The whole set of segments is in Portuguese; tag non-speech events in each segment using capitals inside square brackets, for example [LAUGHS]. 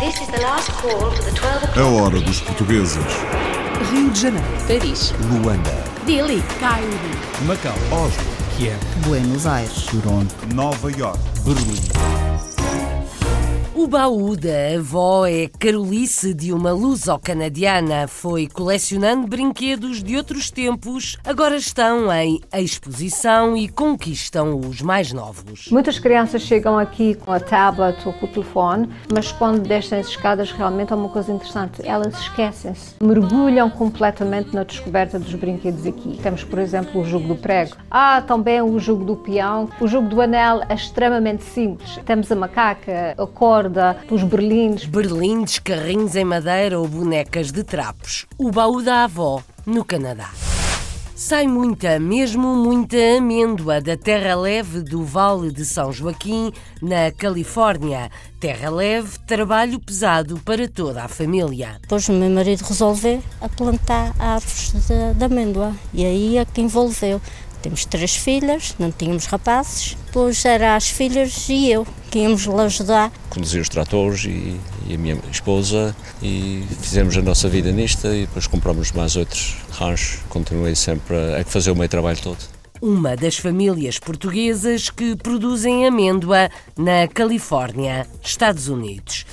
A o'clock. hora dos portugueses. Rio de Janeiro, Paris, Luanda, Delhi, Cairo, Macau, Oslo, Kiev, Buenos Aires, Toronto, Nova York. Berlim. O baú da avó é Carolice de uma luso-canadiana. Foi colecionando brinquedos de outros tempos, agora estão em exposição e conquistam os mais novos. Muitas crianças chegam aqui com a tablet ou com o telefone, mas quando descem as escadas realmente é uma coisa interessante. Elas esquecem-se, mergulham completamente na descoberta dos brinquedos aqui. Temos, por exemplo, o jogo do prego. Ah, também o jogo do peão. O jogo do anel é extremamente simples. Temos a macaca, a corda, os berlindes. Berlindes, carrinhos em madeira ou bonecas de trapos. O baú da avó, no Canadá. Sai muita, mesmo muita amêndoa da terra leve do Vale de São Joaquim, na Califórnia. Terra leve, trabalho pesado para toda a família. Depois o meu marido resolveu a plantar árvores de, de amêndoa e aí é que envolveu. Temos três filhas, não tínhamos rapazes, depois eram as filhas e eu que íamos lá ajudar. Conduzi os tratores e, e a minha esposa e fizemos a nossa vida nisto e depois compramos mais outros ranchos. Continuei sempre a fazer o meu trabalho todo. Uma das famílias portuguesas que produzem amêndoa na Califórnia, Estados Unidos.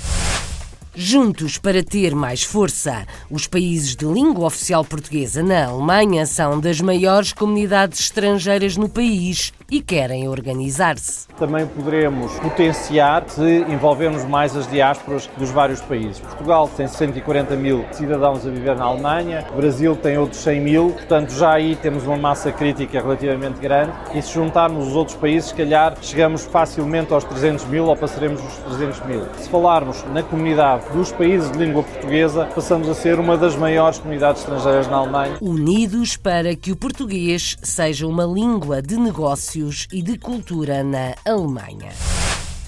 Juntos para ter mais força, os países de língua oficial portuguesa na Alemanha são das maiores comunidades estrangeiras no país e querem organizar-se. Também poderemos potenciar se envolvermos mais as diásporas dos vários países. Portugal tem 140 mil cidadãos a viver na Alemanha, o Brasil tem outros 100 mil, portanto já aí temos uma massa crítica relativamente grande e se juntarmos os outros países, se calhar chegamos facilmente aos 300 mil ou passaremos os 300 mil. Se falarmos na comunidade dos países de língua portuguesa, passamos a ser uma das maiores comunidades estrangeiras na Alemanha. Unidos para que o português seja uma língua de negócios e de cultura na Alemanha.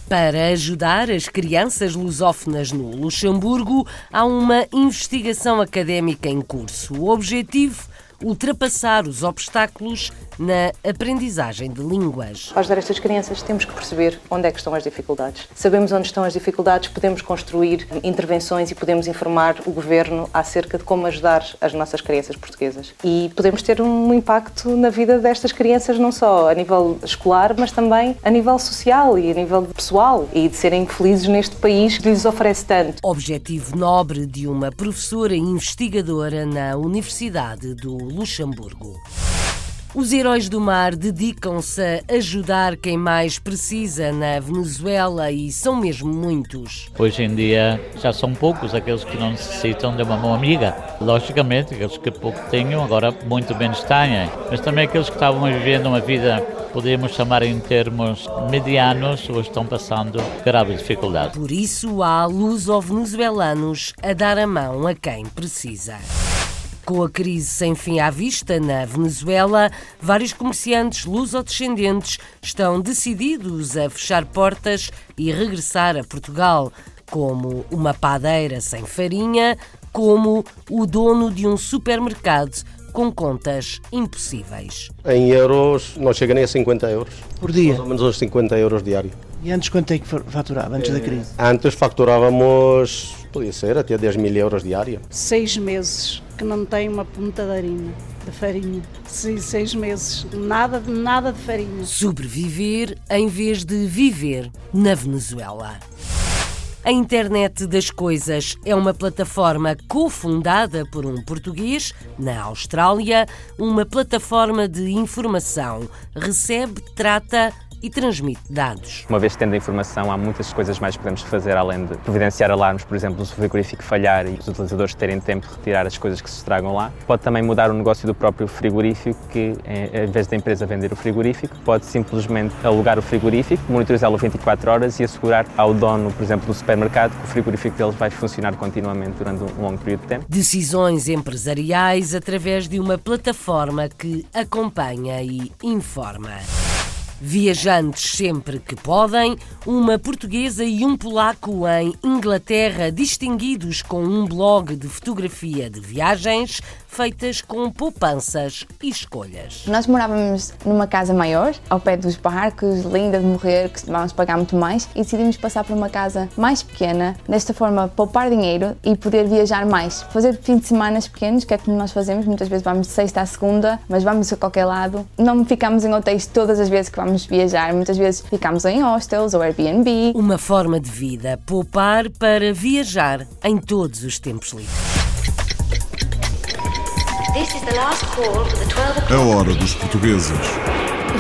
Para ajudar as crianças lusófonas no Luxemburgo, há uma investigação académica em curso. O objetivo ultrapassar os obstáculos na aprendizagem de línguas. Para ajudar estas crianças, temos que perceber onde é que estão as dificuldades. Sabemos onde estão as dificuldades, podemos construir intervenções e podemos informar o governo acerca de como ajudar as nossas crianças portuguesas. E podemos ter um impacto na vida destas crianças, não só a nível escolar, mas também a nível social e a nível pessoal e de serem felizes neste país que lhes oferece tanto. Objetivo nobre de uma professora investigadora na Universidade do Luxemburgo. Os heróis do mar dedicam-se a ajudar quem mais precisa na Venezuela e são mesmo muitos. Hoje em dia já são poucos aqueles que não necessitam de uma mão amiga. Logicamente, aqueles que pouco tenham agora muito menos têm, mas também aqueles que estavam vivendo uma vida podemos chamar em termos medianos ou estão passando grave dificuldade. Por isso há luso-venezuelanos a dar a mão a quem precisa. Com a crise sem fim à vista na Venezuela, vários comerciantes luso-descendentes estão decididos a fechar portas e regressar a Portugal, como uma padeira sem farinha, como o dono de um supermercado com contas impossíveis. Em euros, não chega nem a 50 euros. Por dia? Mais ou menos uns 50 euros diário. E antes quanto é que faturava, antes da crise? Antes facturávamos, podia ser, até 10 mil euros diário. Seis meses que não tem uma pontadarinha de farinha. Sim, seis meses, nada, nada de farinha. Sobreviver em vez de viver na Venezuela. A Internet das Coisas é uma plataforma cofundada por um português na Austrália, uma plataforma de informação. Recebe, trata e transmite dados. Uma vez tendo a informação, há muitas coisas mais que podemos fazer além de providenciar alarmes, por exemplo, se o frigorífico falhar e os utilizadores terem tempo de retirar as coisas que se estragam lá. Pode também mudar o negócio do próprio frigorífico, que em vez da empresa vender o frigorífico, pode simplesmente alugar o frigorífico, monitorizá-lo 24 horas e assegurar ao dono, por exemplo, do supermercado, que o frigorífico deles vai funcionar continuamente durante um longo período de tempo. Decisões empresariais através de uma plataforma que acompanha e informa. Viajantes sempre que podem, uma portuguesa e um polaco em Inglaterra, distinguidos com um blog de fotografia de viagens feitas com poupanças e escolhas. Nós morávamos numa casa maior, ao pé dos barcos, linda de morrer, que vamos pagar muito mais, e decidimos passar por uma casa mais pequena, desta forma poupar dinheiro e poder viajar mais. Fazer fins de semana pequenos, que é como nós fazemos, muitas vezes vamos de sexta à segunda, mas vamos a qualquer lado. Não ficamos em hotéis todas as vezes que vamos viajar, muitas vezes ficamos em hostels ou Airbnb. Uma forma de vida, poupar para viajar em todos os tempos livres. A hora dos portugueses.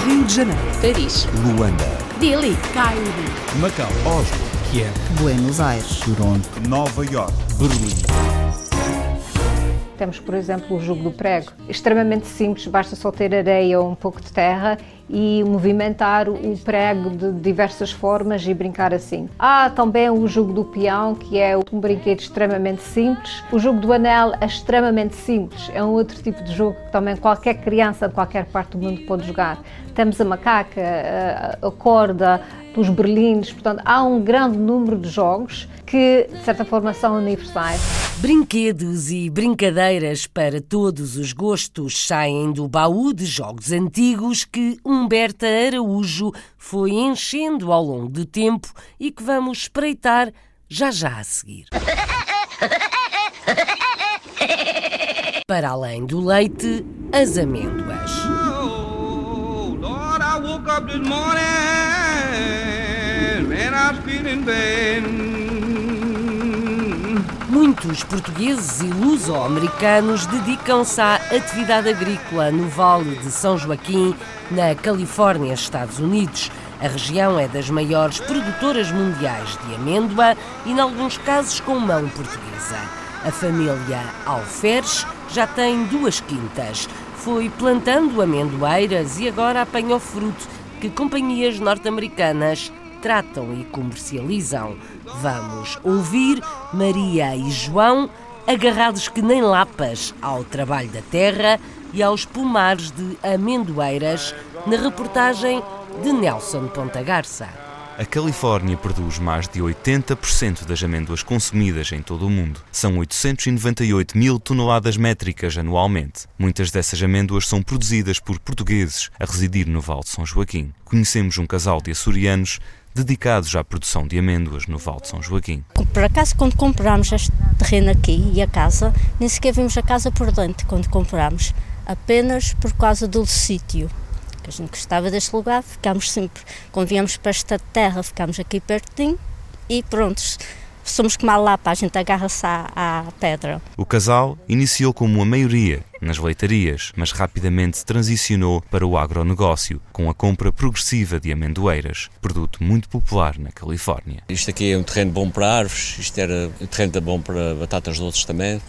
Rio de Janeiro. Paris. Luanda. Dili. Cairo. Macau. Oslo. Kiev. Buenos Aires. Toronto. Nova York. Berlim. Temos, por exemplo, o jogo do prego. Extremamente simples, basta só ter areia ou um pouco de terra e movimentar o prego de diversas formas e brincar assim. Há também o jogo do peão, que é um brinquedo extremamente simples. O jogo do anel é extremamente simples, é um outro tipo de jogo que também qualquer criança de qualquer parte do mundo pode jogar. Temos a macaca, a corda, os berlines, portanto, há um grande número de jogos que, de certa forma, são universais. Brinquedos e brincadeiras para todos os gostos saem do baú de jogos antigos que Humberta Araújo foi enchendo ao longo do tempo e que vamos espreitar já já a seguir. Para além do leite, as amêndoas. Oh, Lord, Muitos portugueses e luso-americanos dedicam-se à atividade agrícola no Vale de São Joaquim, na Califórnia, Estados Unidos. A região é das maiores produtoras mundiais de amêndoa e, em alguns casos, com mão portuguesa. A família Alferes já tem duas quintas. Foi plantando amendoeiras e agora apanhou fruto que companhias norte-americanas tratam e comercializam. Vamos ouvir Maria e João, agarrados que nem lapas ao trabalho da terra e aos pomares de amendoeiras, na reportagem de Nelson Ponta Garça. A Califórnia produz mais de 80% das amêndoas consumidas em todo o mundo. São 898 mil toneladas métricas anualmente. Muitas dessas amêndoas são produzidas por portugueses a residir no Vale de São Joaquim. Conhecemos um casal de açorianos dedicados à produção de amêndoas no Val de São Joaquim. Por acaso, quando comprámos este terreno aqui e a casa, nem sequer vimos a casa por dentro quando comprámos, apenas por causa do sítio. A gente gostava deste lugar, ficámos sempre, quando viemos para esta terra, ficámos aqui pertinho e prontos, somos como a lapa, a gente agarra-se à, à, pedra. O casal iniciou como a maioria nas leitarias, mas rapidamente transicionou para o agronegócio, com a compra progressiva de amendoeiras, produto muito popular na Califórnia. Isto aqui é um terreno bom para árvores, isto era um terreno bom para batatas doces também,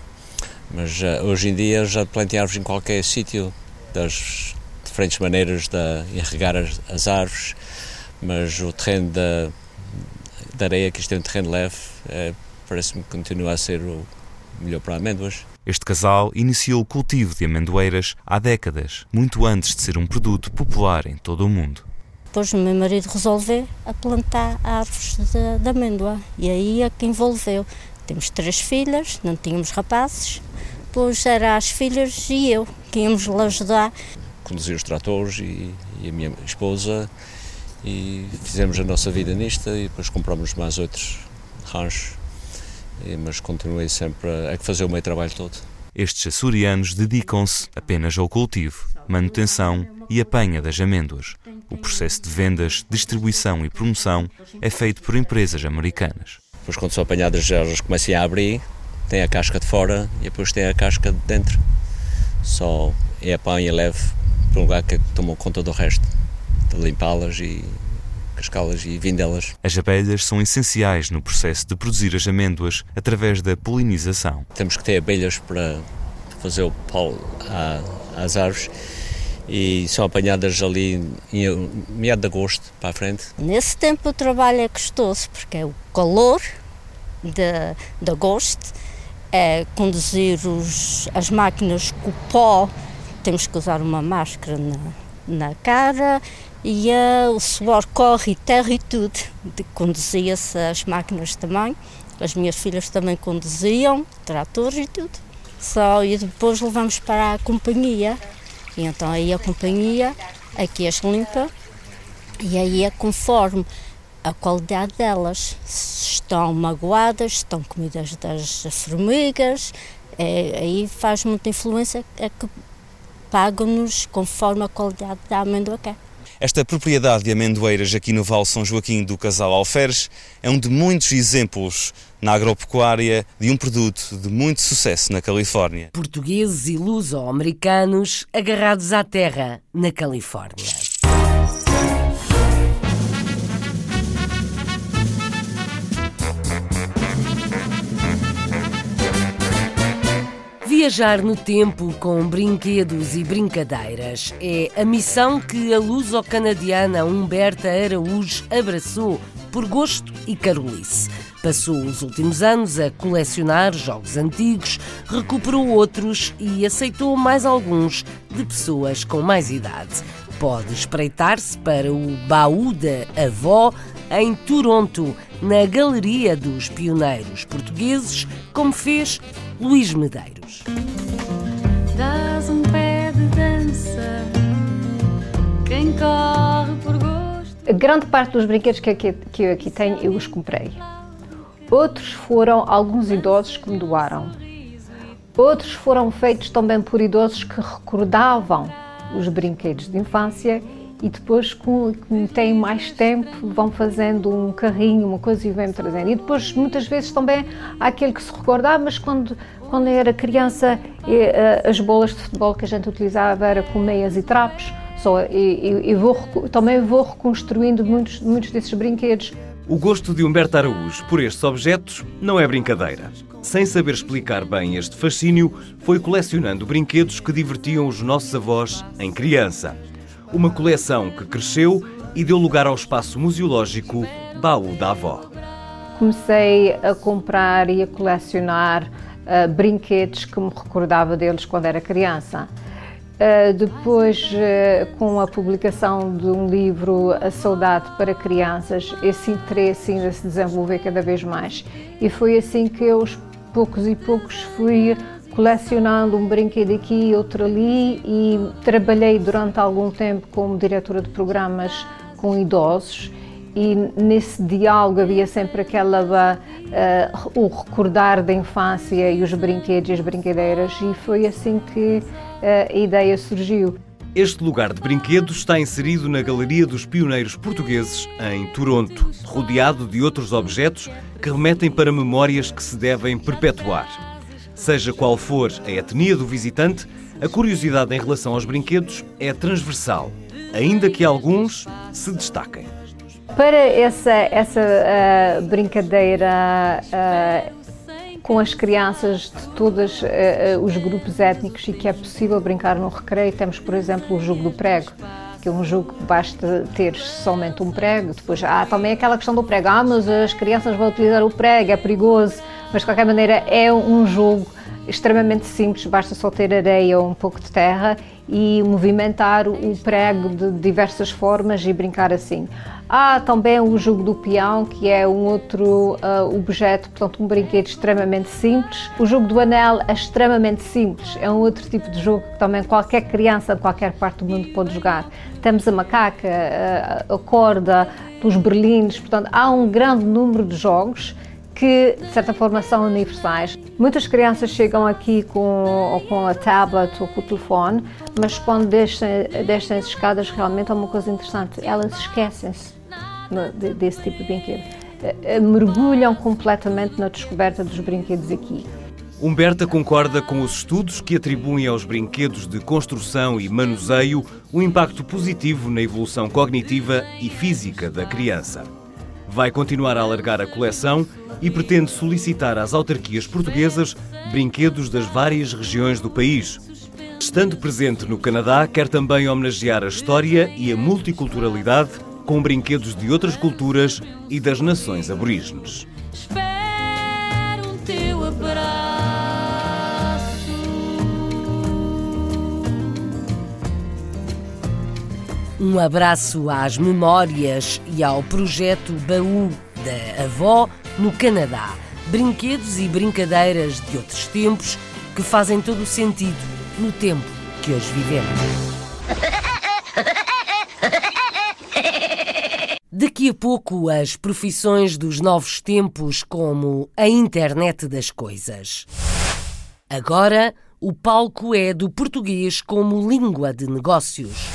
mas uh, hoje em dia já plantei árvores em qualquer sítio, das diferentes maneiras de irrigar as, as árvores, mas o terreno da de areia, que isto é um terreno leve, parece-me que continua a ser o melhor para amêndoas. Este casal iniciou o cultivo de amendoeiras há décadas, muito antes de ser um produto popular em todo o mundo. Depois o meu marido resolveu a plantar árvores de, de amêndoa e aí é que envolveu. Temos três filhas, não tínhamos rapazes, depois eram as filhas e eu que íamos lá ajudar. Conduzi os tratores e, e a minha esposa e fizemos a nossa vida nisto e depois compramos mais outros ranchos, mas continuei sempre a fazer o meu trabalho todo. Estes açorianos dedicam-se apenas ao cultivo, manutenção e apanha das amêndoas. O processo de vendas, distribuição e promoção é feito por empresas americanas. Depois, quando são apanhadas, elas começam a abrir, tem a casca de fora e depois tem a casca de dentro. Só é apanha e leve para um lugar que tomam conta do resto de limpá-las e cascá-las e vendê-las. As abelhas são essenciais no processo de produzir as amêndoas através da polinização. Temos que ter abelhas para fazer o pólen às árvores e são apanhadas ali em meado de agosto para a frente. Nesse tempo o trabalho é custoso porque é o calor de, de agosto, é conduzir os, as máquinas com o pó, temos que usar uma máscara na, na cara e uh, o suor corre, terra e tudo. Conduzia-se as máquinas também, as minhas filhas também conduziam, tratores e tudo. Só e depois levamos para a companhia. E então aí a companhia, aqui as limpa, e aí é conforme a qualidade delas. Se estão magoadas, se estão comidas das formigas, é, aí faz muita influência, é que pagam-nos conforme a qualidade da amêndoa que é. Esta propriedade de amendoeiras aqui no Val São Joaquim do Casal Alferes é um de muitos exemplos na agropecuária de um produto de muito sucesso na Califórnia. Portugueses e luso-americanos agarrados à terra na Califórnia. Viajar no tempo com brinquedos e brincadeiras é a missão que a luso-canadiana Humberta Araújo abraçou por gosto e carolice. Passou os últimos anos a colecionar jogos antigos, recuperou outros e aceitou mais alguns de pessoas com mais idade. Pode espreitar-se para o baú da avó em Toronto, na Galeria dos Pioneiros Portugueses, como fez Luís Medeiros. Dás um pé de dança, quem corre por gosto. A grande parte dos brinquedos que, aqui, que eu aqui tenho, eu os comprei. Outros foram alguns idosos que me doaram. Outros foram feitos também por idosos que recordavam os brinquedos de infância e depois, com, têm mais tempo, vão fazendo um carrinho, uma coisa e vêm trazendo. E depois, muitas vezes, também há aquele que se recorda, ah, mas quando, quando era criança, eh, as bolas de futebol que a gente utilizava era com meias e trapos. Só, e, e vou, também vou reconstruindo muitos, muitos desses brinquedos. O gosto de Humberto Araújo por estes objetos não é brincadeira. Sem saber explicar bem este fascínio, foi colecionando brinquedos que divertiam os nossos avós em criança. Uma coleção que cresceu e deu lugar ao espaço museológico Baú da Avó. Comecei a comprar e a colecionar uh, brinquedos que me recordava deles quando era criança. Uh, depois, uh, com a publicação de um livro, A Saudade para Crianças, esse interesse ainda se desenvolveu cada vez mais. E foi assim que eu, aos poucos e poucos, fui colecionando um brinquedo aqui e outro ali e trabalhei durante algum tempo como diretora de programas com idosos e nesse diálogo havia sempre aquela uh, o recordar da infância e os brinquedos e as brincadeiras e foi assim que uh, a ideia surgiu. Este lugar de brinquedos está inserido na Galeria dos Pioneiros Portugueses em Toronto, rodeado de outros objetos que remetem para memórias que se devem perpetuar. Seja qual for a etnia do visitante, a curiosidade em relação aos brinquedos é transversal, ainda que alguns se destaquem. Para essa, essa uh, brincadeira uh, com as crianças de todos uh, os grupos étnicos e que é possível brincar no recreio, temos, por exemplo, o jogo do prego que é um jogo que basta ter somente um prego. Depois há também aquela questão do prego. Ah, mas as crianças vão utilizar o prego, é perigoso. Mas de qualquer maneira é um jogo extremamente simples, basta só ter areia ou um pouco de terra e movimentar o prego de diversas formas e brincar assim. Há também o jogo do peão, que é um outro uh, objeto, portanto um brinquedo extremamente simples. O jogo do anel é extremamente simples, é um outro tipo de jogo que também qualquer criança de qualquer parte do mundo pode jogar. Temos a macaca, a, a corda, os berlins, portanto há um grande número de jogos que de certa forma são universais. Muitas crianças chegam aqui com, com a tablet ou com o telefone, mas quando descem as escadas realmente é uma coisa interessante, elas esquecem-se desse tipo de brinquedo. Eh, eh, mergulham completamente na descoberta dos brinquedos aqui. Humberta concorda com os estudos que atribuem aos brinquedos de construção e manuseio um impacto positivo na evolução cognitiva e física da criança. Vai continuar a alargar a coleção e pretende solicitar às autarquias portuguesas brinquedos das várias regiões do país. Estando presente no Canadá, quer também homenagear a história e a multiculturalidade com brinquedos de outras culturas e das nações aborígenes. Espero o teu abraço. Um abraço às memórias e ao projeto Baú da Avó no Canadá. Brinquedos e brincadeiras de outros tempos que fazem todo o sentido no tempo que hoje vivemos. Daqui a pouco, as profissões dos novos tempos, como a internet das coisas. Agora, o palco é do português como língua de negócios.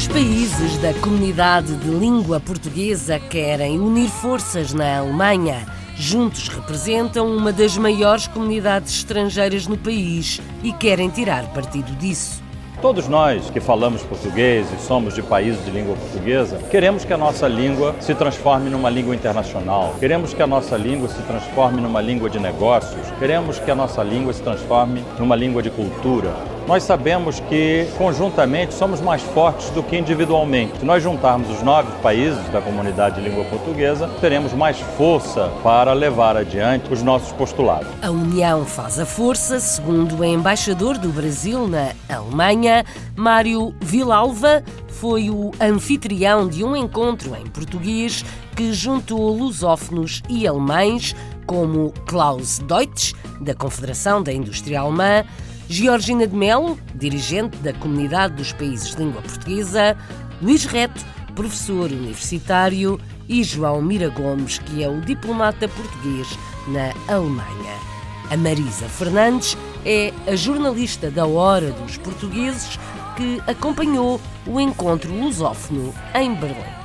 Os países da comunidade de língua portuguesa querem unir forças na Alemanha. Juntos representam uma das maiores comunidades estrangeiras no país e querem tirar partido disso. Todos nós que falamos português e somos de países de língua portuguesa, queremos que a nossa língua se transforme numa língua internacional. Queremos que a nossa língua se transforme numa língua de negócios. Queremos que a nossa língua se transforme numa língua de cultura. Nós sabemos que conjuntamente somos mais fortes do que individualmente. Se nós juntarmos os nove países da comunidade de língua portuguesa, teremos mais força para levar adiante os nossos postulados. A união faz a força, segundo o embaixador do Brasil na Alemanha, Mário Vilalva, foi o anfitrião de um encontro em português que juntou lusófonos e alemães, como Klaus Deutsch, da Confederação da Indústria Alemã, Georgina de Melo, dirigente da Comunidade dos Países de Língua Portuguesa, Luís Reto, professor universitário, e João Mira Gomes, que é o diplomata português na Alemanha. A Marisa Fernandes é a jornalista da Hora dos Portugueses que acompanhou o encontro lusófono em Berlim.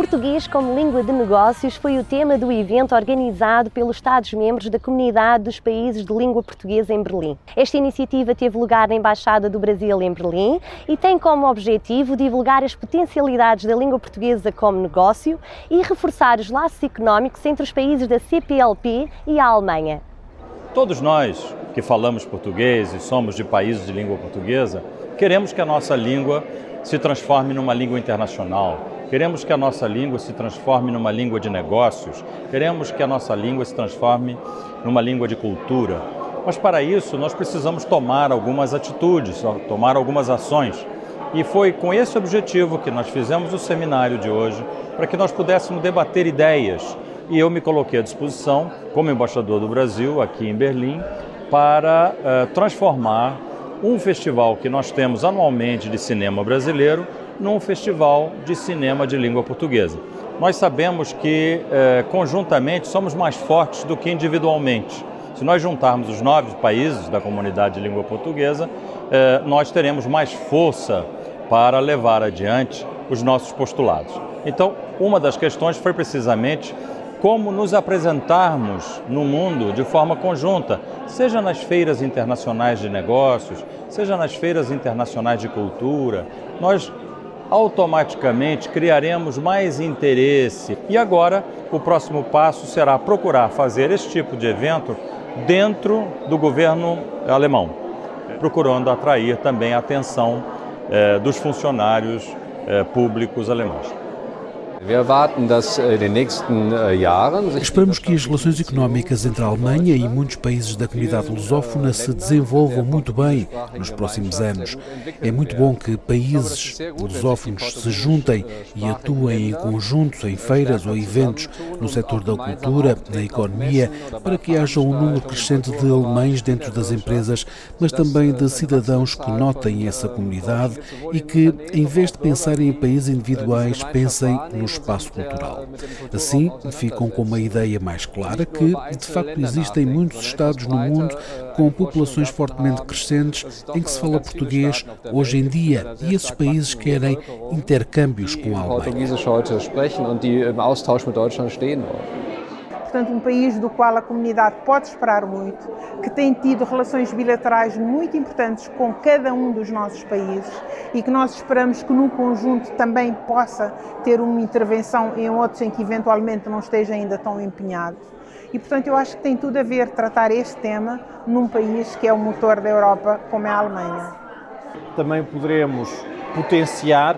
Português como língua de negócios foi o tema do evento organizado pelos Estados-membros da Comunidade dos Países de Língua Portuguesa em Berlim. Esta iniciativa teve lugar na Embaixada do Brasil em Berlim e tem como objetivo divulgar as potencialidades da língua portuguesa como negócio e reforçar os laços económicos entre os países da CPLP e a Alemanha. Todos nós que falamos português e somos de países de língua portuguesa, queremos que a nossa língua se transforme numa língua internacional. Queremos que a nossa língua se transforme numa língua de negócios. Queremos que a nossa língua se transforme numa língua de cultura. Mas para isso nós precisamos tomar algumas atitudes, tomar algumas ações. E foi com esse objetivo que nós fizemos o seminário de hoje, para que nós pudéssemos debater ideias. E eu me coloquei à disposição, como embaixador do Brasil aqui em Berlim, para uh, transformar um festival que nós temos anualmente de cinema brasileiro num festival de cinema de língua portuguesa. Nós sabemos que eh, conjuntamente somos mais fortes do que individualmente. Se nós juntarmos os nove países da comunidade de língua portuguesa, eh, nós teremos mais força para levar adiante os nossos postulados. Então, uma das questões foi precisamente como nos apresentarmos no mundo de forma conjunta, seja nas feiras internacionais de negócios, seja nas feiras internacionais de cultura. Nós automaticamente criaremos mais interesse. E agora, o próximo passo será procurar fazer esse tipo de evento dentro do governo alemão, procurando atrair também a atenção eh, dos funcionários eh, públicos alemães. Esperamos que as relações económicas entre a Alemanha e muitos países da comunidade lusófona se desenvolvam muito bem nos próximos anos. É muito bom que países lusófonos se juntem e atuem em conjunto em feiras ou eventos no setor da cultura, na economia, para que haja um número crescente de alemães dentro das empresas, mas também de cidadãos que notem essa comunidade e que, em vez de pensarem em países individuais, pensem nos espaço cultural. Assim, ficam com uma ideia mais clara que, de facto, existem muitos Estados no mundo com populações fortemente crescentes em que se fala português hoje em dia e esses países querem intercâmbios com a Alemanha. Portanto, um país do qual a comunidade pode esperar muito, que tem tido relações bilaterais muito importantes com cada um dos nossos países e que nós esperamos que no conjunto também possa ter uma intervenção em outros em que eventualmente não esteja ainda tão empenhado. E, portanto, eu acho que tem tudo a ver tratar este tema num país que é o motor da Europa, como é a Alemanha. Também poderemos potenciar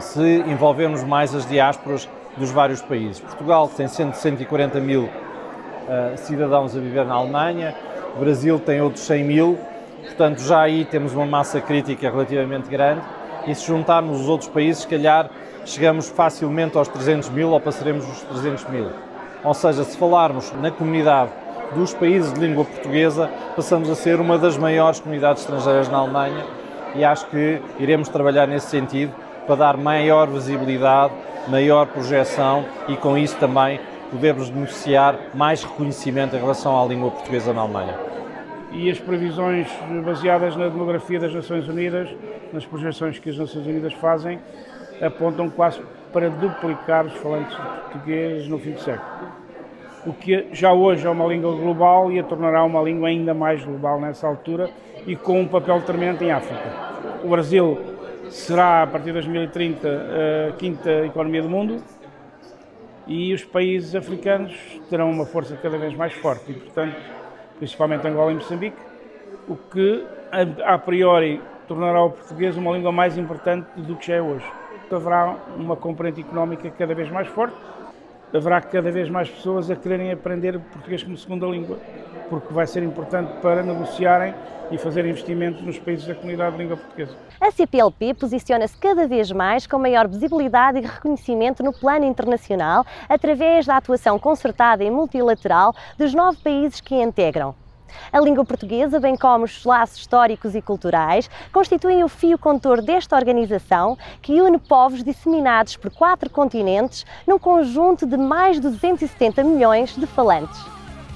se envolvermos mais as diásporas dos vários países. Portugal tem 140 mil uh, cidadãos a viver na Alemanha, o Brasil tem outros 100 mil, portanto já aí temos uma massa crítica relativamente grande e se juntarmos os outros países, se calhar chegamos facilmente aos 300 mil ou passaremos os 300 mil. Ou seja, se falarmos na comunidade dos países de língua portuguesa, passamos a ser uma das maiores comunidades estrangeiras na Alemanha e acho que iremos trabalhar nesse sentido para dar maior visibilidade, maior projeção e com isso também podermos beneficiar mais reconhecimento em relação à língua portuguesa na Alemanha. E as previsões baseadas na demografia das Nações Unidas, nas projeções que as Nações Unidas fazem, apontam quase para duplicar os falantes de português no fim do século. O que já hoje é uma língua global e a tornará uma língua ainda mais global nessa altura e com um papel determinante em África. O Brasil será, a partir de 2030, a quinta economia do mundo e os países africanos terão uma força cada vez mais forte e, portanto, principalmente Angola e Moçambique, o que, a, priori, tornará o português uma língua mais importante do que já é hoje. Haverá uma componente económica cada vez mais forte, haverá cada vez mais pessoas a quererem aprender português como segunda língua, porque vai ser importante para negociarem e fazer investimentos nos países da comunidade de língua portuguesa. A CPLP posiciona-se cada vez mais com maior visibilidade e reconhecimento no plano internacional através da atuação concertada e multilateral dos nove países que a integram. A língua portuguesa, bem como os laços históricos e culturais, constituem o fio condutor desta organização que une povos disseminados por quatro continentes num conjunto de mais de 270 milhões de falantes.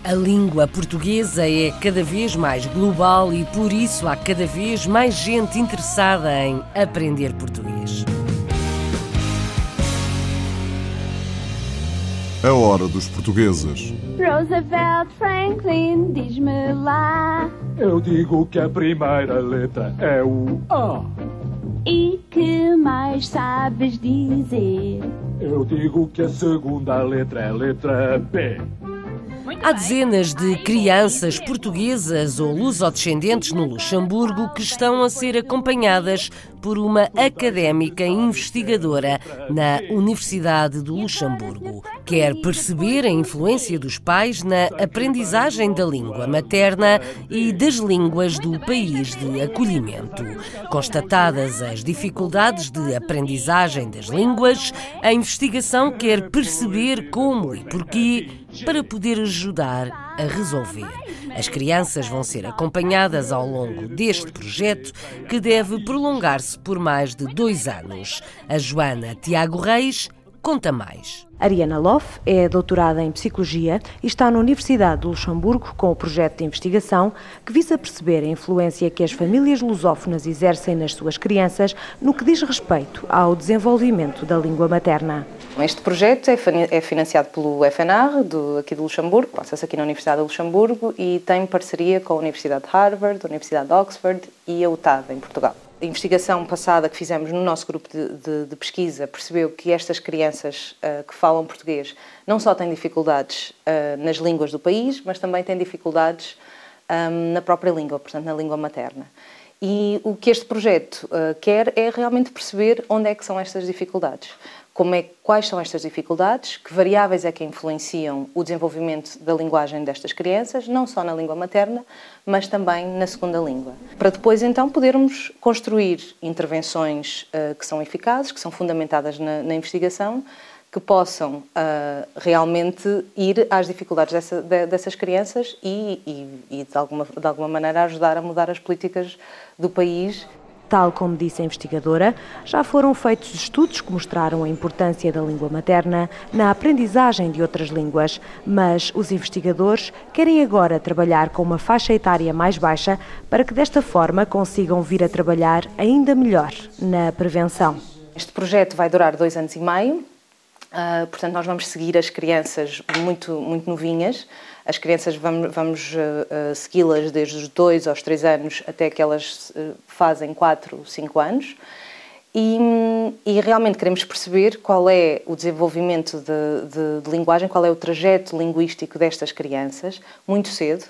A língua portuguesa é cada vez mais global e por isso há cada vez mais gente interessada em aprender português. A hora dos portugueses. Roosevelt Franklin, diz-me lá. Eu digo que a primeira letra é o A. E que mais sabes dizer? Eu digo que a segunda letra é a letra B. Há dezenas de crianças portuguesas ou lusodescendentes no Luxemburgo que estão a ser acompanhadas por uma académica investigadora na Universidade do Luxemburgo. Quer perceber a influência dos pais na aprendizagem da língua materna e das línguas do país de acolhimento. Constatadas as dificuldades de aprendizagem das línguas, a investigação quer perceber como e porquê para poder ajudar a resolver. As crianças vão ser acompanhadas ao longo deste projeto, que deve prolongar-se por mais de dois anos. A Joana Tiago Reis conta mais. Ariana Loff é doutorada em Psicologia e está na Universidade de Luxemburgo com o projeto de investigação que visa perceber a influência que as famílias lusófonas exercem nas suas crianças no que diz respeito ao desenvolvimento da língua materna. Este projeto é financiado pelo FNR, do, aqui de Luxemburgo, passa-se aqui na Universidade de Luxemburgo e tem parceria com a Universidade de Harvard, a Universidade de Oxford e a UTAD, em Portugal. A investigação passada que fizemos no nosso grupo de, de, de pesquisa percebeu que estas crianças uh, que falam português não só têm dificuldades uh, nas línguas do país, mas também têm dificuldades um, na própria língua, portanto, na língua materna. E o que este projeto uh, quer é realmente perceber onde é que são estas dificuldades como é, quais são estas dificuldades, que variáveis é que influenciam o desenvolvimento da linguagem destas crianças, não só na língua materna, mas também na segunda língua. Para depois, então, podermos construir intervenções uh, que são eficazes, que são fundamentadas na, na investigação, que possam uh, realmente ir às dificuldades dessa, de, dessas crianças e, e, e de, alguma, de alguma maneira, ajudar a mudar as políticas do país Tal como disse a investigadora, já foram feitos estudos que mostraram a importância da língua materna na aprendizagem de outras línguas, mas os investigadores querem agora trabalhar com uma faixa etária mais baixa para que desta forma consigam vir a trabalhar ainda melhor na prevenção. Este projeto vai durar dois anos e meio, uh, portanto, nós vamos seguir as crianças muito, muito novinhas. As crianças vamos, vamos uh, uh, segui-las desde os 2 aos 3 anos até que elas uh, fazem 4, 5 anos. E, e, realmente queremos perceber qual é o desenvolvimento de, de, de linguagem, qual é o trajeto linguístico destas crianças, muito cedo,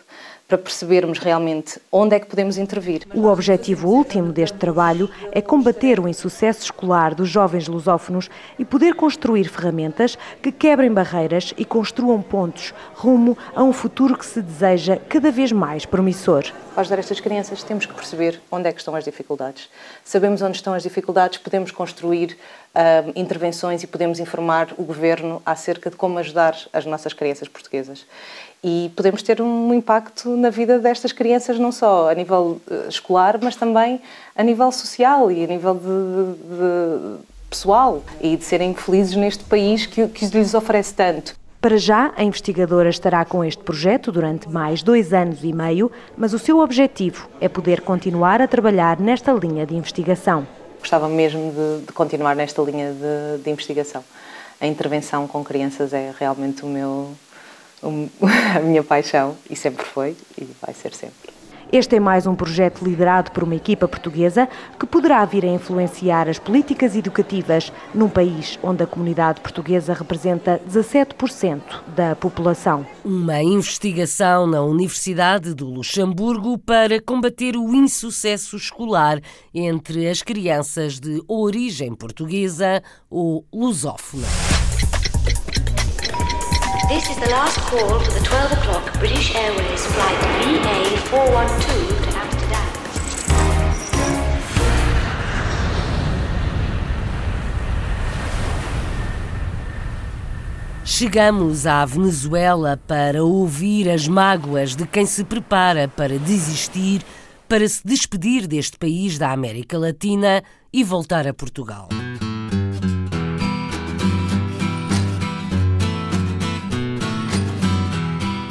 para percebermos realmente onde é que podemos intervir. O objetivo último deste trabalho é combater o insucesso escolar dos jovens lusófonos e poder construir ferramentas que quebrem barreiras e construam pontos rumo a um futuro que se deseja cada vez mais promissor. Para ajudar estas crianças temos que perceber onde é que estão as dificuldades. Sabemos onde estão as dificuldades, podemos construir uh, intervenções e podemos informar o governo acerca de como ajudar as nossas crianças portuguesas e podemos ter um impacto na vida destas crianças, não só a nível eh, escolar, mas também a nível social e a nível de, de pessoal e de serem felizes neste país que, que lhes oferece tanto. Para já, a investigadora estará com este projeto durante mais dois anos e meio, mas o seu objetivo é poder continuar a trabalhar nesta linha de investigação. Gostava mesmo de, de continuar nesta linha de, de investigação. A intervenção com crianças é realmente o meu, [LAUGHS] a minha paixão e sempre foi e vai ser sempre. Este é mais um projeto liderado por uma equipa portuguesa que poderá vir a influenciar as políticas educativas num país onde a comunidade portuguesa representa 17% da população. Uma investigação na Universidade do Luxemburgo para combater o insucesso escolar entre as crianças de origem portuguesa ou lusófona. This is the last call for the 12 o'clock British Airways flight VA412 to Amsterdam. Chegamos à Venezuela para ouvir as mágoas de quem se prepara para desistir, para se despedir deste país da América Latina e voltar a Portugal.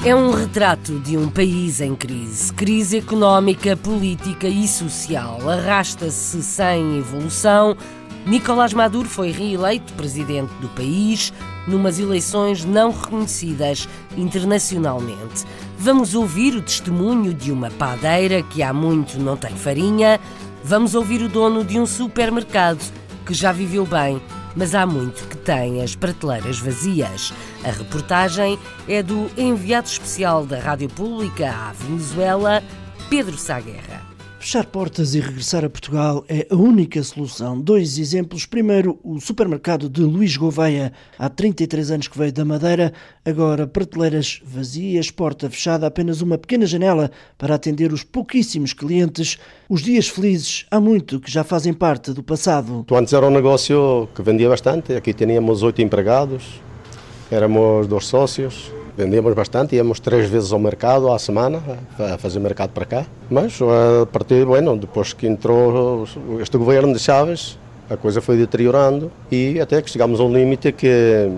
É um retrato de um país em crise. Crise económica, política e social. Arrasta-se sem evolução. Nicolás Maduro foi reeleito presidente do país numas eleições não reconhecidas internacionalmente. Vamos ouvir o testemunho de uma padeira que há muito não tem farinha. Vamos ouvir o dono de um supermercado que já viveu bem mas há muito que tem as prateleiras vazias. A reportagem é do enviado especial da Rádio Pública à Venezuela, Pedro Saguerra. Fechar portas e regressar a Portugal é a única solução. Dois exemplos. Primeiro, o supermercado de Luís Gouveia, há 33 anos que veio da Madeira, agora prateleiras vazias, porta fechada, apenas uma pequena janela para atender os pouquíssimos clientes. Os dias felizes, há muito que já fazem parte do passado. Antes era um negócio que vendia bastante, aqui tínhamos oito empregados, éramos dois sócios vendíamos bastante, íamos três vezes ao mercado à semana, a fazer mercado para cá. Mas a partir, bueno, depois que entrou este governo de Chaves, a coisa foi deteriorando e até que chegámos a um limite que,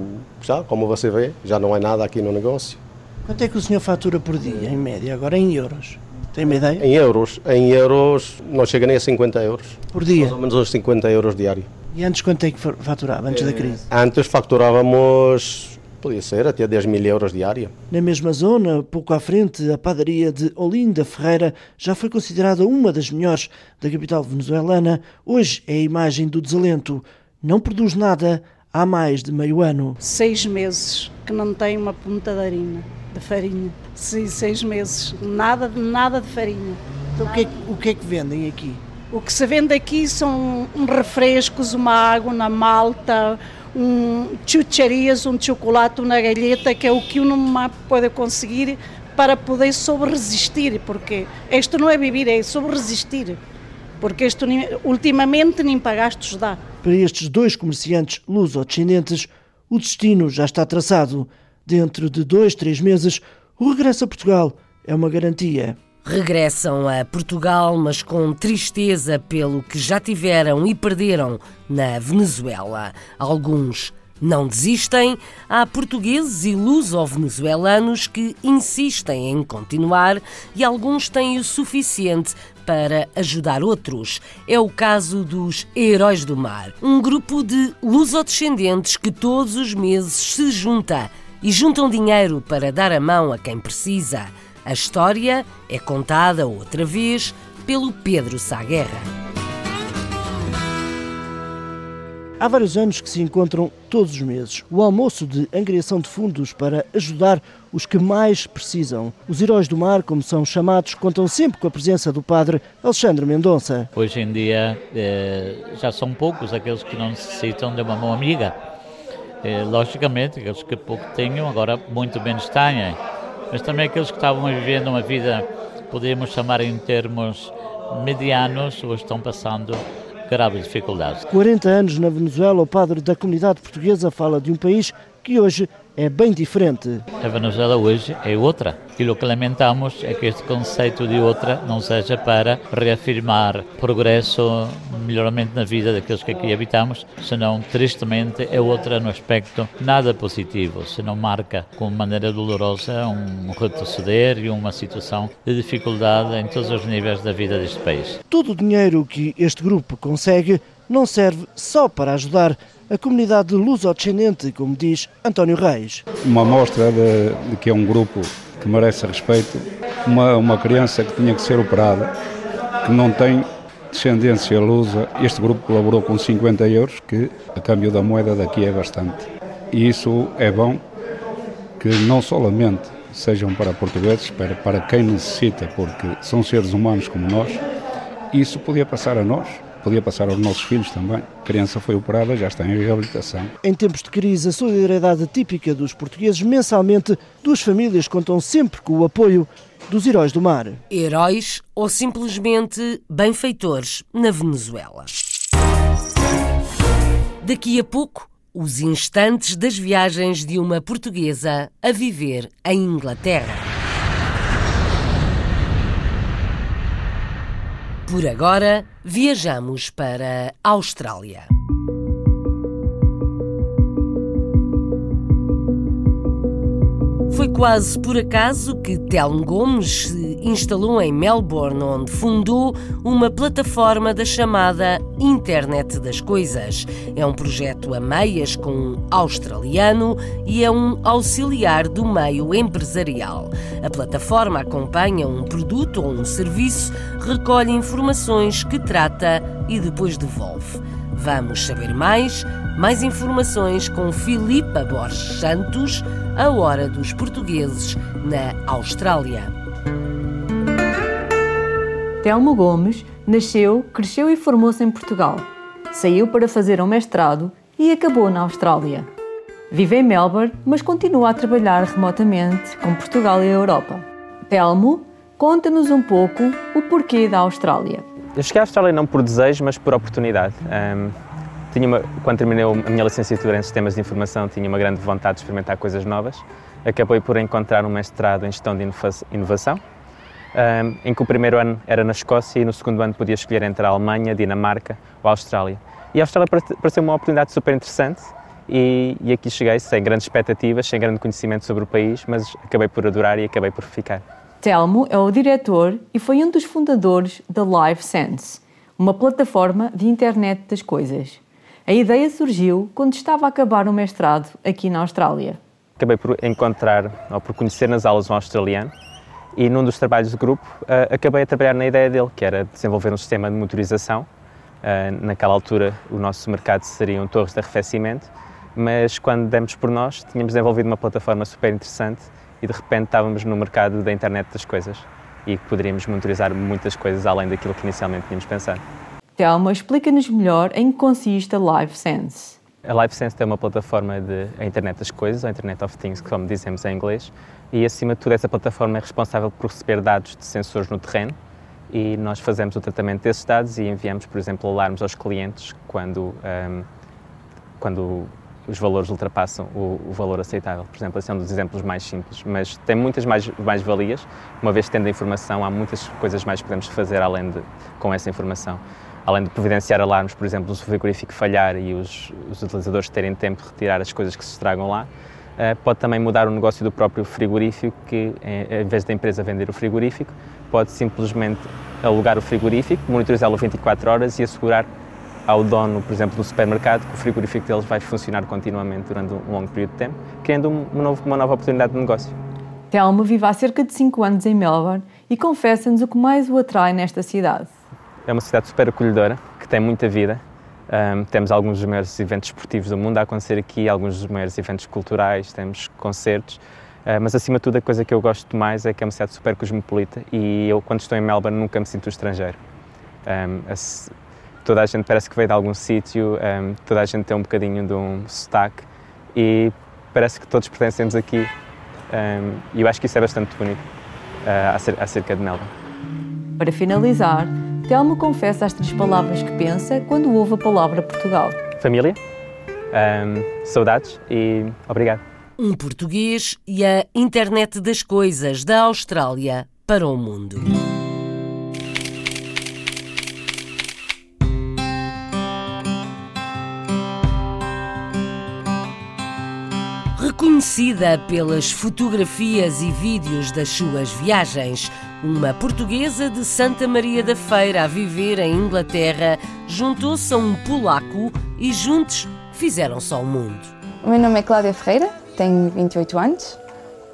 já, como você vê, já não é nada aqui no negócio. Quanto é que o senhor fatura por dia, em média, agora em euros? Tem uma ideia? Em euros. Em euros não chega nem a 50 euros. Por dia? Mais ou menos uns 50 euros diário. E antes quanto é que faturava, antes da crise? Antes faturávamos Podia ser até 10 mil euros diária. Na mesma zona, pouco à frente, a padaria de Olinda Ferreira já foi considerada uma das melhores da capital venezuelana. Hoje é a imagem do desalento. Não produz nada há mais de meio ano. Seis meses que não tem uma ponta de farinha. De farinha. Sim, seis meses. Nada, nada de farinha. Então o que, é, o que é que vendem aqui? O que se vende aqui são refrescos, uma água, uma malta, um chucharias, um chocolate, uma galheta, que é o que uma pode conseguir para poder sobreresistir, porque isto não é viver, é sobreresistir. Porque isto ultimamente nem pagastos dá. Para estes dois comerciantes luso-descendentes, o destino já está traçado. Dentro de dois, três meses, o regresso a Portugal é uma garantia. Regressam a Portugal, mas com tristeza pelo que já tiveram e perderam na Venezuela. Alguns não desistem, há portugueses e luso-venezuelanos que insistem em continuar e alguns têm o suficiente para ajudar outros. É o caso dos Heróis do Mar, um grupo de lusodescendentes que todos os meses se junta e juntam dinheiro para dar a mão a quem precisa. A história é contada outra vez pelo Pedro Sá Guerra. Há vários anos que se encontram todos os meses. O almoço de angriação de fundos para ajudar os que mais precisam. Os heróis do mar, como são chamados, contam sempre com a presença do padre Alexandre Mendonça. Hoje em dia eh, já são poucos aqueles que não necessitam de uma mão amiga. Eh, logicamente, aqueles que pouco tenham, agora muito menos têm. Mas também aqueles que estavam vivendo uma vida, podemos chamar em termos medianos, hoje estão passando graves dificuldades. 40 anos na Venezuela, o padre da comunidade portuguesa fala de um país que hoje é bem diferente. A Venezuela hoje é outra. E o que lamentamos é que este conceito de outra não seja para reafirmar progresso, melhoramento na vida daqueles que aqui habitamos, senão, tristemente, é outra no aspecto nada positivo, senão marca com maneira dolorosa um retroceder e uma situação de dificuldade em todos os níveis da vida deste país. Todo o dinheiro que este grupo consegue não serve só para ajudar a comunidade luso-descendente, como diz António Reis. Uma amostra de, de, que é um grupo que merece respeito, uma, uma criança que tinha que ser operada, que não tem descendência lusa, este grupo colaborou com 50 euros, que a câmbio da moeda daqui é bastante. E isso é bom que não solamente sejam para portugueses, para, para quem necessita, porque são seres humanos como nós, isso podia passar a nós, podia passar aos nossos filhos também. A criança foi operada, já está em reabilitação. Em tempos de crise, a solidariedade típica dos portugueses, mensalmente, duas famílias contam sempre com o apoio dos heróis do mar. Heróis ou simplesmente benfeitores na Venezuela. Daqui a pouco, os instantes das viagens de uma portuguesa a viver em Inglaterra. Por agora, viajamos para a Austrália. Quase por acaso que Telmo Gomes se instalou em Melbourne, onde fundou uma plataforma da chamada Internet das Coisas. É um projeto a meias com um australiano e é um auxiliar do meio empresarial. A plataforma acompanha um produto ou um serviço, recolhe informações que trata e depois devolve. Vamos saber mais? Mais informações com Filipa Borges Santos, a hora dos portugueses na Austrália. Telmo Gomes nasceu, cresceu e formou-se em Portugal. Saiu para fazer um mestrado e acabou na Austrália. Vive em Melbourne, mas continua a trabalhar remotamente com Portugal e a Europa. Telmo, conta-nos um pouco o porquê da Austrália. Eu cheguei à Austrália não por desejo, mas por oportunidade. Um, tinha uma, quando terminei a minha licenciatura em Sistemas de Informação, tinha uma grande vontade de experimentar coisas novas. Acabei por encontrar um mestrado em Gestão de Inovação, um, em que o primeiro ano era na Escócia e no segundo ano podia escolher entre a Alemanha, Dinamarca ou a Austrália. E a Austrália pareceu uma oportunidade super interessante e, e aqui cheguei sem grandes expectativas, sem grande conhecimento sobre o país, mas acabei por adorar e acabei por ficar. Telmo é o diretor e foi um dos fundadores da LiveSense, uma plataforma de internet das coisas. A ideia surgiu quando estava a acabar o mestrado aqui na Austrália. Acabei por encontrar ou por conhecer nas aulas um australiano e num dos trabalhos do grupo uh, acabei a trabalhar na ideia dele, que era desenvolver um sistema de motorização. Uh, naquela altura o nosso mercado seriam torres de arrefecimento, mas quando demos por nós tínhamos desenvolvido uma plataforma super interessante e de repente estávamos no mercado da internet das coisas e poderíamos monitorizar muitas coisas além daquilo que inicialmente tínhamos pensado. Telma, explica-nos melhor em que consiste a LiveSense. A LiveSense é uma plataforma de a internet das coisas, a Internet of Things, como dizemos em inglês, e acima de tudo essa plataforma é responsável por receber dados de sensores no terreno e nós fazemos o tratamento desses dados e enviamos, por exemplo, alarmes aos clientes quando, um, quando os valores ultrapassam o, o, valor aceitável. Por exemplo, esse é um dos exemplos mais simples, mas tem muitas mais, mais valias. Uma vez tendo a informação, há muitas coisas mais que podemos fazer além de, com essa informação. Além de providenciar alarmes, por exemplo, se o frigorífico falhar e os, os utilizadores terem tempo de retirar as coisas que se estragam lá, uh, pode também mudar o negócio do próprio frigorífico, que em vez da empresa vender o frigorífico, pode simplesmente alugar o frigorífico, monitorizá-lo 24 horas e assegurar ao dono, por exemplo, do supermercado, que o frigorífico deles vai funcionar continuamente durante um longo período de tempo, criando uma, novo, uma nova oportunidade de negócio. Telmo vive há cerca de 5 anos em Melbourne e confessa-nos o que mais o atrai nesta cidade. É uma cidade super acolhedora, que tem muita vida, Um, temos alguns dos maiores eventos esportivos do mundo a acontecer aqui, alguns dos maiores eventos culturais, temos concertos, uh, mas acima de tudo a coisa que eu gosto mais é que é uma cidade super cosmopolita e eu quando estou em Melbourne nunca me sinto estrangeiro. Um, toda a gente parece que veio de algum sítio, um, toda a gente tem um bocadinho de um sotaque e parece que todos pertencemos aqui e eu acho que isso é bastante bonito uh, acerca de Melbourne. Para finalizar, Telmo confessa as três palavras que pensa quando ouve a palavra Portugal. Família, um, saudades e obrigado. Um português e a internet das coisas da Austrália para o mundo. Reconhecida pelas fotografias e vídeos das suas viagens, uma portuguesa de Santa Maria da Feira a viver em Inglaterra juntou-se a um polaco e juntos fizeram só o mundo. O meu nome é Cláudia Ferreira, tenho 28 anos,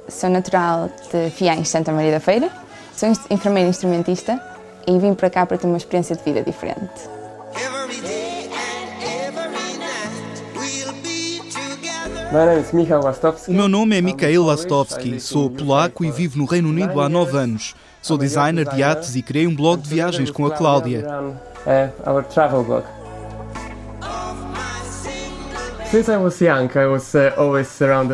sou natural de Fiães, Santa Maria da Feira, sou enfermeira instrumentista e vim para cá para ter uma experiência de vida diferente. O meu nome é Mikhail Lastovski, sou polaco e vivo no Reino Unido há nove anos. Sou designer de artes e criei um blog de viagens com a Cláudia.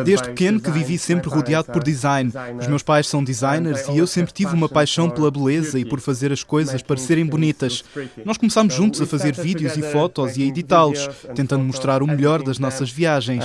Desde pequeno que vivi sempre rodeado por design. Os meus pais são designers e eu sempre tive uma paixão pela beleza e por fazer as coisas parecerem bonitas. Nós começámos juntos a fazer vídeos e fotos e a editá-los, tentando mostrar o melhor das nossas viagens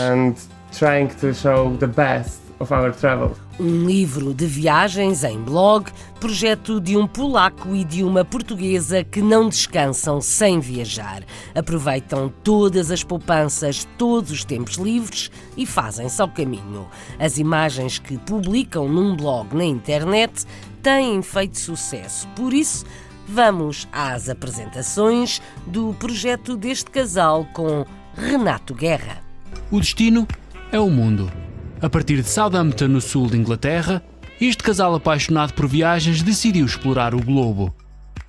trying to show the best of our travel. Um livro de viagens em blog, projeto de um polaco e de uma portuguesa que não descansam sem viajar. Aproveitam todas as poupanças, todos os tempos livres e fazem-se ao caminho. As imagens que publicam num blog na internet têm feito sucesso. Por isso, vamos às apresentações do projeto deste casal com Renato Guerra. O destino é o mundo. A partir de Southampton, no sul de Inglaterra, este casal apaixonado por viagens decidiu explorar o globo.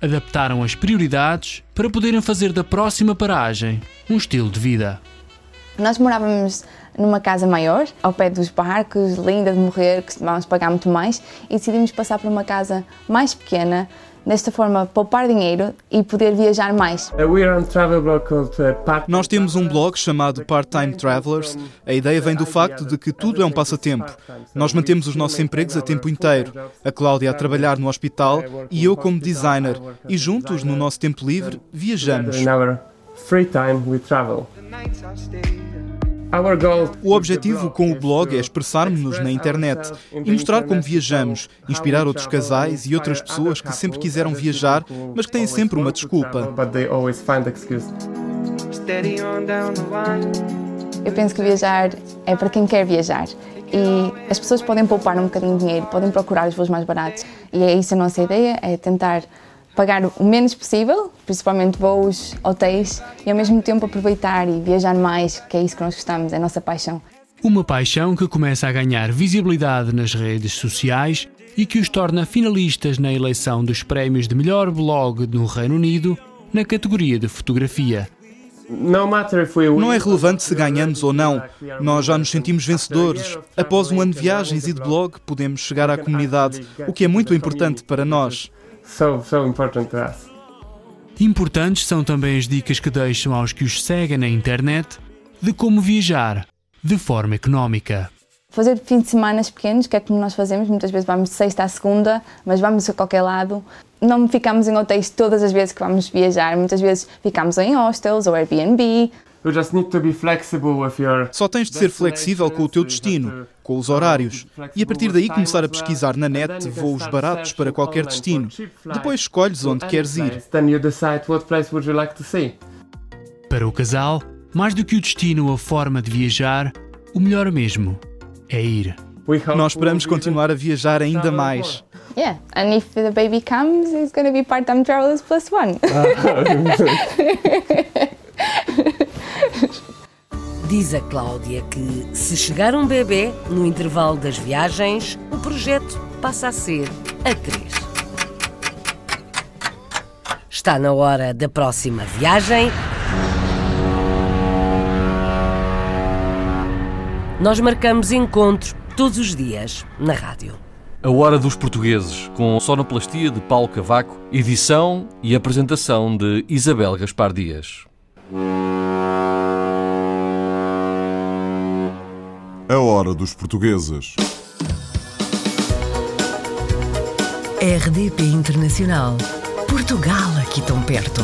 Adaptaram as prioridades para poderem fazer da próxima paragem um estilo de vida. Nós morávamos numa casa maior, ao pé dos barcos, linda de morrer, que vamos pagar muito mais, e decidimos passar para uma casa mais pequena, desta forma poupar dinheiro e poder viajar mais. Uh, uh, Nós temos um blog chamado Part-Time Travelers. A ideia vem do facto de que tudo é um passatempo. Nós mantemos os nossos empregos a tempo inteiro. A Cláudia a trabalhar no hospital e eu como designer. E juntos, no nosso tempo livre, viajamos. O objetivo com o blog é expressarmos-nos na internet e mostrar como viajamos, inspirar outros casais e outras pessoas que sempre quiseram viajar, mas que têm sempre uma desculpa. Eu penso que viajar é para quem quer viajar. E as pessoas podem poupar um bocadinho de dinheiro, podem procurar os voos mais baratos. E é isso a nossa ideia, é tentar pagar o menos possível, principalmente voos, hotéis, e ao mesmo tempo aproveitar e viajar mais, que é isso que nós gostamos, é a nossa paixão. Uma paixão que começa a ganhar visibilidade nas redes sociais e que os torna finalistas na eleição dos prémios de melhor blog no Reino Unido na categoria de fotografia. Não é relevante se ganhamos ou não. Nós já nos sentimos vencedores. Após um ano de viagens e de blog, podemos chegar à comunidade, o que é muito importante para nós so, so important to us. Importantes são também as dicas que deixam aos que os seguem na internet de como viajar de forma económica. Fazer fim de semana pequenos, que é como nós fazemos, muitas vezes vamos de sexta à segunda, mas vamos a qualquer lado. Não ficamos em hotéis todas as vezes que vamos viajar, muitas vezes ficamos em hostels ou Airbnb, só tens de ser flexível com o teu destino, com os horários, e a partir daí começar a pesquisar na net voos baratos para qualquer destino. Depois escolhes onde queres ir. Para o casal, mais do que o destino ou a forma de viajar, o melhor mesmo é ir. Nós esperamos continuar a viajar ainda mais. Yeah, and if the baby comes, it's going to be part-time travelers plus one. [LAUGHS] Diz a Cláudia que, se chegar um bebê no intervalo das viagens, o projeto passa a ser a três. Está na hora da próxima viagem. Nós marcamos encontro todos os dias na rádio. A Hora dos Portugueses, com sonoplastia de Paulo Cavaco, edição e apresentação de Isabel Gaspar Dias. A Hora dos Portugueses. RDP Internacional. Portugal aqui tão perto.